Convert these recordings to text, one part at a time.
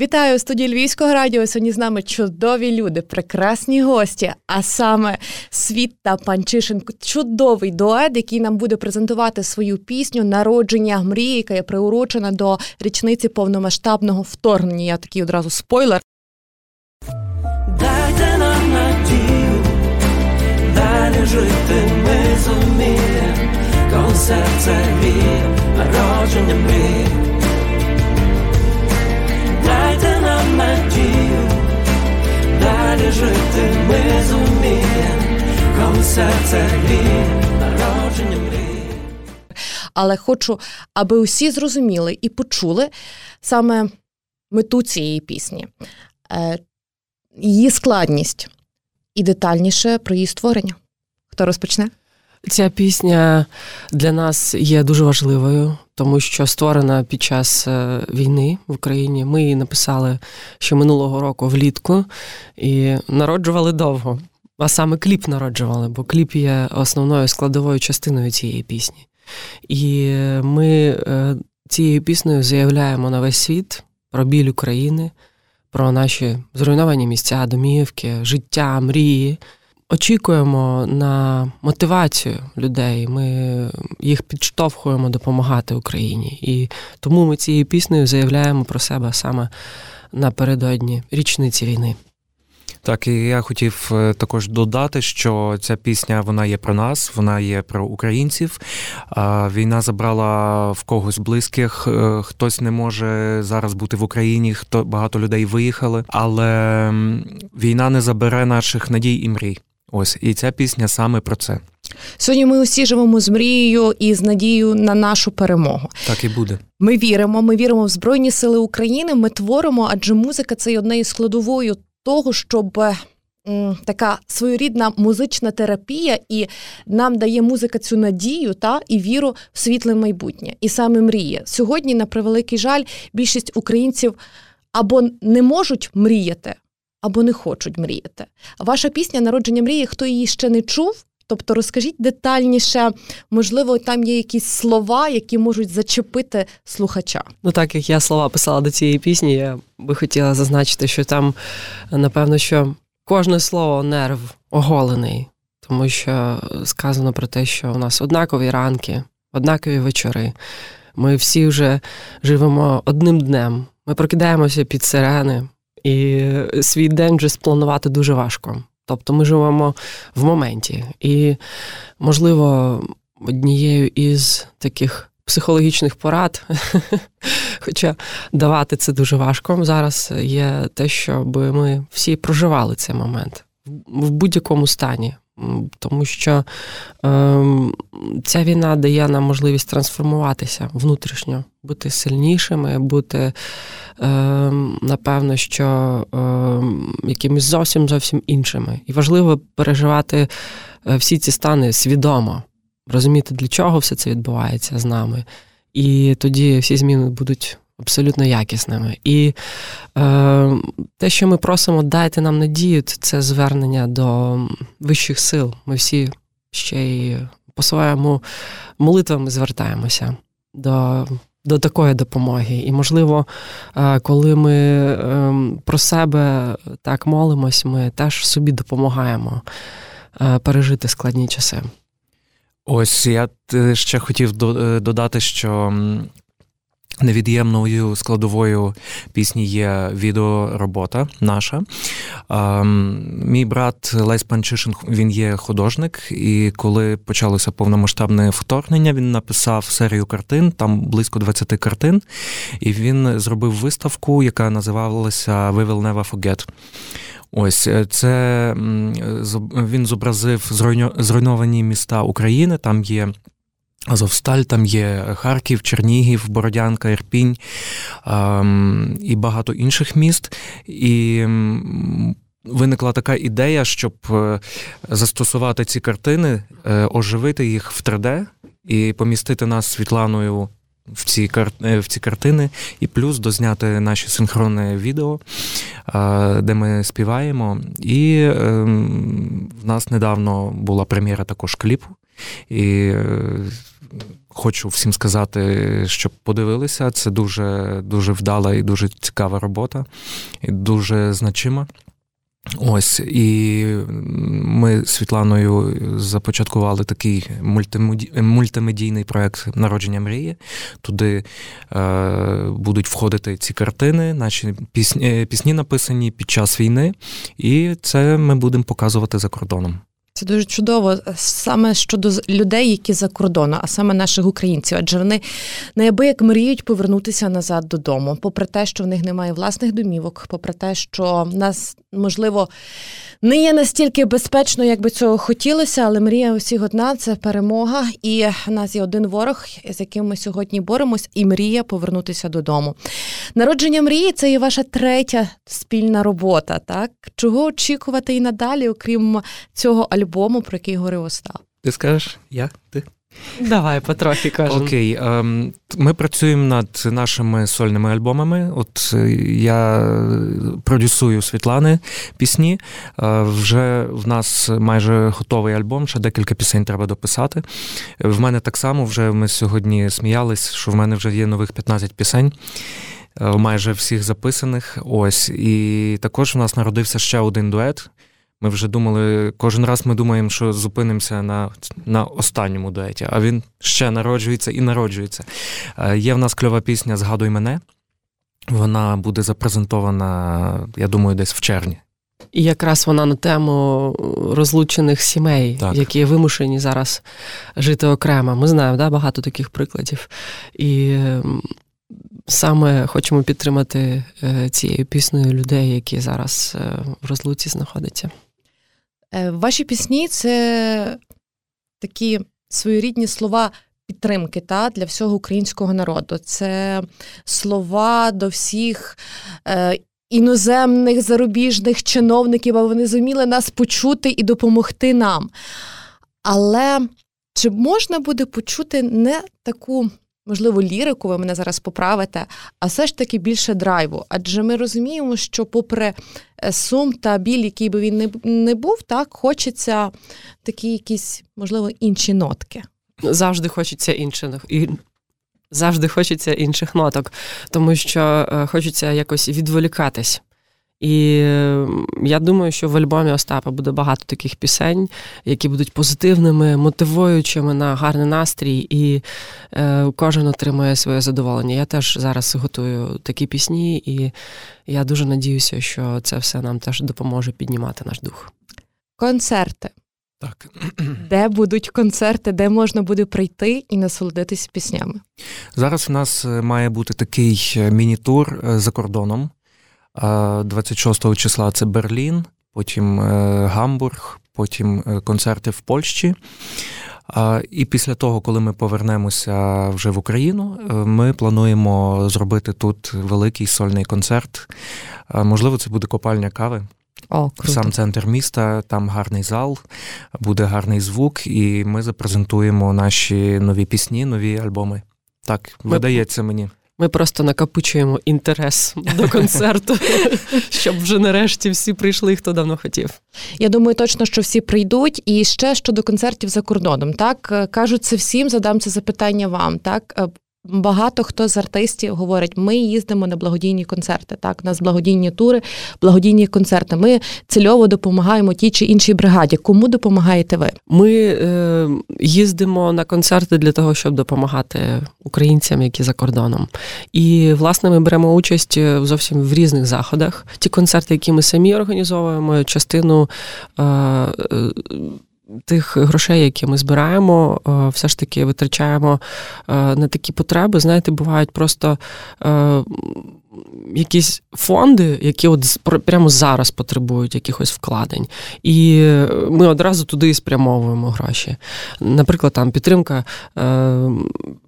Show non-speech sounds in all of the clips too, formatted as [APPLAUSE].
Вітаю студії Львівського радіо. Сьогодні з нами чудові люди, прекрасні гості. А саме Світ та Панчишин чудовий дует, який нам буде презентувати свою пісню Народження мрії, яка є приурочена до річниці повномасштабного вторгнення. Я такий одразу спойлер. Дайте нам надію, далі жити ми зуміємо, коли серце віє, народження мрії. Далі жити ми зуміємо, коли серце гріє, народження мрій. Але хочу, аби усі зрозуміли і почули саме мету цієї пісні, е, її складність і детальніше про її створення. Хто розпочне? Ця пісня для нас є дуже важливою, тому що створена під час е, війни в Україні. Ми її написали ще минулого року влітку і народжували довго. А саме кліп народжували, бо кліп є основною складовою частиною цієї пісні. І ми е, цією піснею заявляємо на весь світ про біль України, про наші зруйновані місця, домівки, життя, мрії очікуємо на мотивацію людей. Ми їх підштовхуємо допомагати Україні. І тому ми цією піснею заявляємо про себе саме напередодні річниці війни. Так, і я хотів е, також додати, що ця пісня вона є про нас, вона є про українців. Війна забрала в когось близьких, е, хтось не може зараз бути в Україні, хто багато людей виїхали, але війна не забере наших надій і мрій. Ось і ця пісня саме про це. Сьогодні ми усі живемо з мрією і з надією на нашу перемогу. Так і буде. Ми віримо. Ми віримо в Збройні Сили України. Ми творимо, адже музика це є однією складовою того, щоб. Така своєрідна музична терапія, і нам дає музика цю надію та і віру в світле майбутнє, і саме мріє. Сьогодні, на превеликий жаль, більшість українців або не можуть мріяти, або не хочуть мріяти. Ваша пісня Народження мрії, хто її ще не чув? Тобто розкажіть детальніше, можливо, там є якісь слова, які можуть зачепити слухача. Ну так як я слова писала до цієї пісні, я би хотіла зазначити, що там, напевно, що кожне слово нерв оголений, тому що сказано про те, що у нас однакові ранки, однакові вечори. Ми всі вже живемо одним днем. Ми прокидаємося під сирени, і свій день вже спланувати дуже важко. Тобто ми живемо в моменті. І, можливо, однією із таких психологічних порад, [LAUGHS] хоча давати це дуже важко зараз, є те, щоб ми всі проживали цей момент в будь-якому стані тому що е, ця війна дає нам можливість трансформуватися внутрішньо, бути сильнішими, бути, е, напевно, що е, якимись зовсім зовсім іншими. І важливо переживати е, всі ці стани свідомо, розуміти, для чого все це відбувається з нами. І тоді всі зміни будуть абсолютно якісними. І е, те, що ми просимо, дайте нам надію, це звернення до вищих сил. Ми всі ще й по своєму молитвами звертаємося до. До такої допомоги. І, можливо, е, коли ми ем, про себе так молимось, ми теж собі допомагаємо е, пережити складні часи. Ось я е, ще хотів додати, що Невід'ємною складовою пісні є відеоробота наша. Мій брат Лесь Панчишин він є художник, і коли почалося повномасштабне вторгнення, він написав серію картин, там близько 20 картин, і він зробив виставку, яка називалася «We will never forget». Ось е, це він зобразив зруйновані міста України. Там є Азовсталь, там є Харків, Чернігів, Бородянка, Ірпінь ем, і багато інших міст. І виникла така ідея, щоб е, застосувати ці картини, е, оживити їх в 3D і помістити нас Світланою. В ці е, в ці картини, і плюс дозняти наші синхронне відео, де ми співаємо. І ем, в нас недавно була прем'єра також кліпу. І хочу всім сказати, щоб подивилися. Це дуже дуже вдала і дуже цікава робота, і дуже значима. Ось і ми з Світланою започаткували такий мультимедійний проект Народження мрії. Туди е, будуть входити ці картини, наші пісні, е, пісні написані під час війни, і це ми будемо показувати за кордоном. Це дуже чудово саме щодо людей, які за кордоном, а саме наших українців, адже вони неабияк мріють повернутися назад додому, попри те, що в них немає власних домівок, попри те, що нас можливо не є настільки безпечно, як би цього хотілося, але мрія усіх одна це перемога. І в нас є один ворог, з яким ми сьогодні боремось, і мрія повернутися додому. Народження мрії це і ваша третя спільна робота. Так чого очікувати і надалі, окрім цього альбому, про який говорив Остап? Ти скажеш? Я? Ти? Давай потрохи кажемо. Окей, ем, ми працюємо над нашими сольними альбомами. От е, я продюсую Світлани пісні. Е, вже в нас майже готовий альбом, ще декілька пісень треба дописати. В мене так само вже ми сьогодні сміялись, що в мене вже є нових 15 пісень. Е, майже всіх записаних. Ось. І також у нас народився ще один дует. Ми вже думали, кожен раз ми думаємо, що зупинимося на на останньому дуеті, а він ще народжується і народжується. Е, є в нас кльова пісня Згадуй мене. Вона буде запрезентована, я думаю, десь в червні. І якраз вона на тему розлучених сімей, так. які вимушені зараз жити окремо. Ми знаємо да, багато таких прикладів. І саме хочемо підтримати е, цією піснею людей, які зараз е, в розлуці знаходяться. Е, ваші пісні це такі своєрідні слова підтримки та, для всього українського народу. Це слова до всіх е, іноземних зарубіжних чиновників, аби вони зуміли нас почути і допомогти нам. Але чи можна буде почути не таку можливо, лірику, ви мене зараз поправите, а все ж таки більше драйву. Адже ми розуміємо, що, попри е, сум та біль, який би він не був, так хочеться такі якісь, можливо, інші нотки. Завжди хочеться інших. Завжди хочеться інших ноток, тому що е, хочеться якось відволікатись. І я думаю, що в альбомі Остапа буде багато таких пісень, які будуть позитивними, мотивуючими на гарний настрій, і е, кожен отримує своє задоволення. Я теж зараз готую такі пісні, і я дуже надіюся, що це все нам теж допоможе піднімати наш дух. Концерти. Так. [CLEARS THROAT] Де будуть концерти, де можна буде прийти і насолодитись піснями? Зараз у нас е, має бути такий е, міні-тур е, за кордоном. 26 числа це Берлін, потім е, Гамбург, потім е, концерти в Польщі. І після того, коли ми повернемося вже в Україну, е, ми плануємо зробити тут великий сольний концерт. Можливо, це буде копальня кави. О, круто. Сам центр міста, там гарний зал, буде гарний звук, і ми запрезентуємо наші нові пісні, нові альбоми. Так, видається мені. Ми просто накапучуємо інтерес до [LAUGHS] концерту, щоб вже нарешті всі прийшли, хто давно хотів. Я думаю, точно, що всі прийдуть. І ще щодо концертів за кордоном, так кажуть це всім, задам це запитання вам. Так Багато хто з артистів говорить, ми їздимо на благодійні концерти. Так, у нас благодійні тури, благодійні концерти. Ми цільово допомагаємо тій чи іншій бригаді. Кому допомагаєте ви? Ми е, їздимо на концерти для того, щоб допомагати українцям, які за кордоном. І власне ми беремо участь е, зовсім в різних заходах. Ті концерти, які ми самі організовуємо, частину. Е, е, Тих грошей, які ми збираємо, е, все ж таки витрачаємо е, на такі потреби. Знаєте, бувають просто е, якісь фонди, які от прямо зараз потребують якихось вкладень. І ми одразу туди спрямовуємо гроші. Наприклад, там підтримка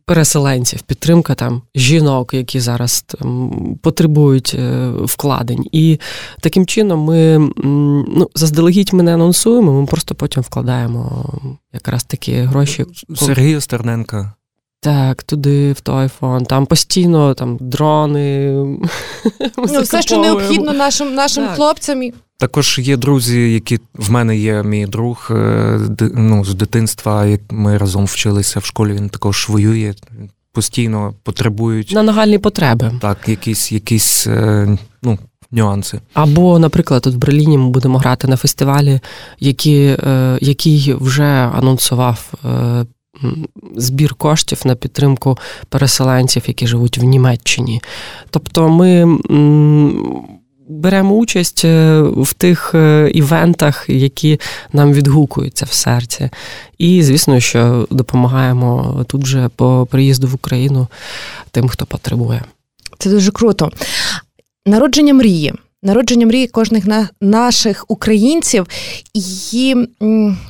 переселенців, підтримка там жінок, які зараз там, потребують вкладень. І таким чином ми ну, заздалегідь ми не анонсуємо, ми просто потім вкладаємо якраз такі гроші. Сергій Стерненка. Так, туди, в той фонд. Там постійно там дрони. [LAUGHS] Ну, Все, що необхідно нашим нашим хлопцям. Також є друзі, які в мене є мій друг е, ну, з дитинства. Як ми разом вчилися в школі, він також воює, постійно потребують на нагальні потреби. Так, якісь якісь е, ну, нюанси. Або, наприклад, тут в Берліні ми будемо грати на фестивалі, які, е, який вже анонсував. Збір коштів на підтримку переселенців, які живуть в Німеччині. Тобто ми беремо участь е, в тих е, івентах, які нам відгукуються в серці. І, звісно, що допомагаємо тут же по приїзду в Україну тим, хто потребує. Це дуже круто. Народження мрії. Народження мрії кожних на наших українців, і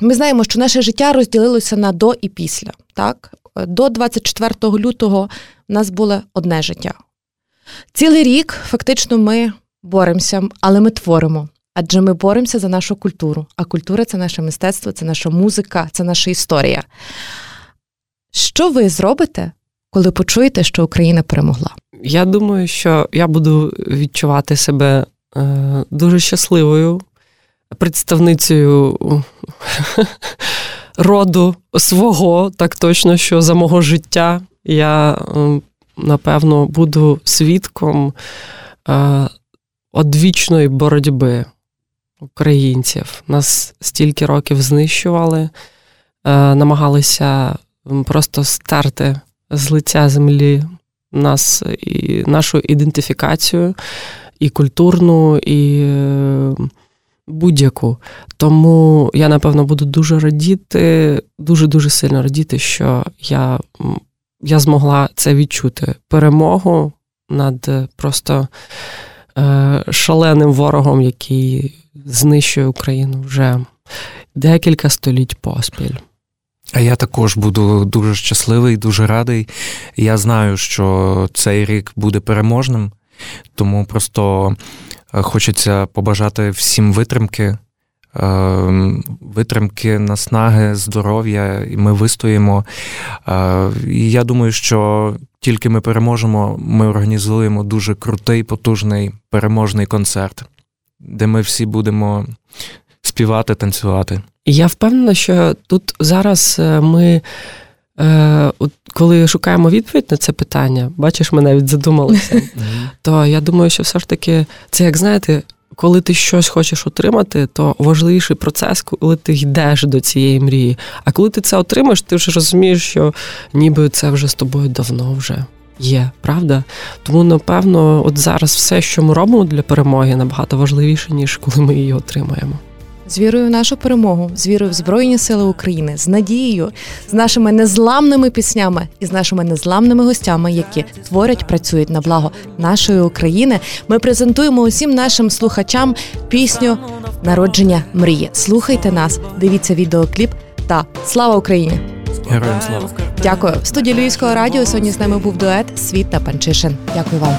ми знаємо, що наше життя розділилося на до і після. Так, до 24 лютого в нас було одне життя. Цілий рік фактично ми боремося, але ми творимо. Адже ми боремося за нашу культуру. А культура це наше мистецтво, це наша музика, це наша історія. Що ви зробите, коли почуєте, що Україна перемогла? Я думаю, що я буду відчувати себе дуже щасливою представницею [LAUGHS] роду свого, так точно, що за мого життя я, е, напевно, буду свідком. Е, одвічної боротьби українців. Нас стільки років знищували, е, намагалися просто стерти з лиця землі нас і нашу ідентифікацію, і культурну, і е, будь-яку. Тому я, напевно, буду дуже радіти, дуже-дуже сильно радіти, що я, я змогла це відчути. Перемогу над просто. Е, шаленим ворогом, який знищує Україну вже декілька століть поспіль. А я також буду дуже щасливий, дуже радий. Я знаю, що цей рік буде переможним, тому просто е, хочеться побажати всім витримки, Ем, витримки, наснаги, здоров'я, і ми вистоїмо. Е, і я думаю, що тільки ми переможемо, ми організуємо дуже крутий, потужний переможний концерт, де ми всі будемо співати, танцювати. Я впевнена, що тут зараз е, ми. Е, от Коли шукаємо відповідь на це питання, бачиш, ми навіть задумалися, то я думаю, що все ж таки це, як знаєте, коли ти щось хочеш отримати, то важливіший процес, коли ти йдеш до цієї мрії. А коли ти це отримаєш, ти вже розумієш, що ніби це вже з тобою давно вже є, правда? Тому, напевно, от зараз все, що ми робимо для перемоги, набагато важливіше, ніж коли ми її отримаємо з вірою в нашу перемогу, з вірою в Збройні Сили України, з надією, з нашими незламними піснями і з нашими незламними гостями, які творять, працюють на благо нашої України. Ми презентуємо усім нашим слухачам пісню Народження мрії. Слухайте нас, дивіться відеокліп та слава Україні! Героям слава! Дякую. В студії Львівського радіо сьогодні з нами був дует Світ та Панчишин. Дякую вам.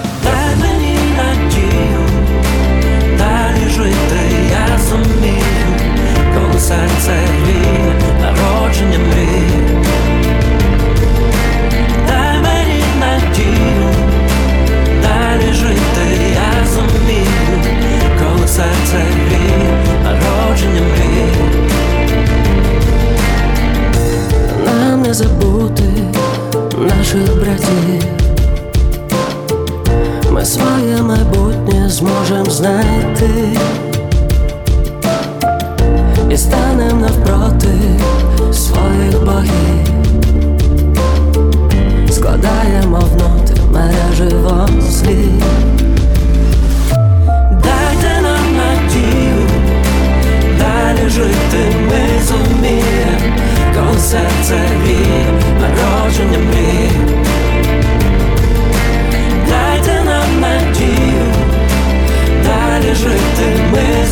Серце гріє, народження мрії. Дай мені надію, далі жити, я зумію, коли серце гріє, народження мрії. Нам не забути наших братів. Ми своє майбутнє зможем знайти навпроти своїх богів, складаємо в ноти мереживо слів. Дайте нам надію, далі жити ми зумієм, коли серце гріє, народження мрій. Дайте нам надію, далі жити ми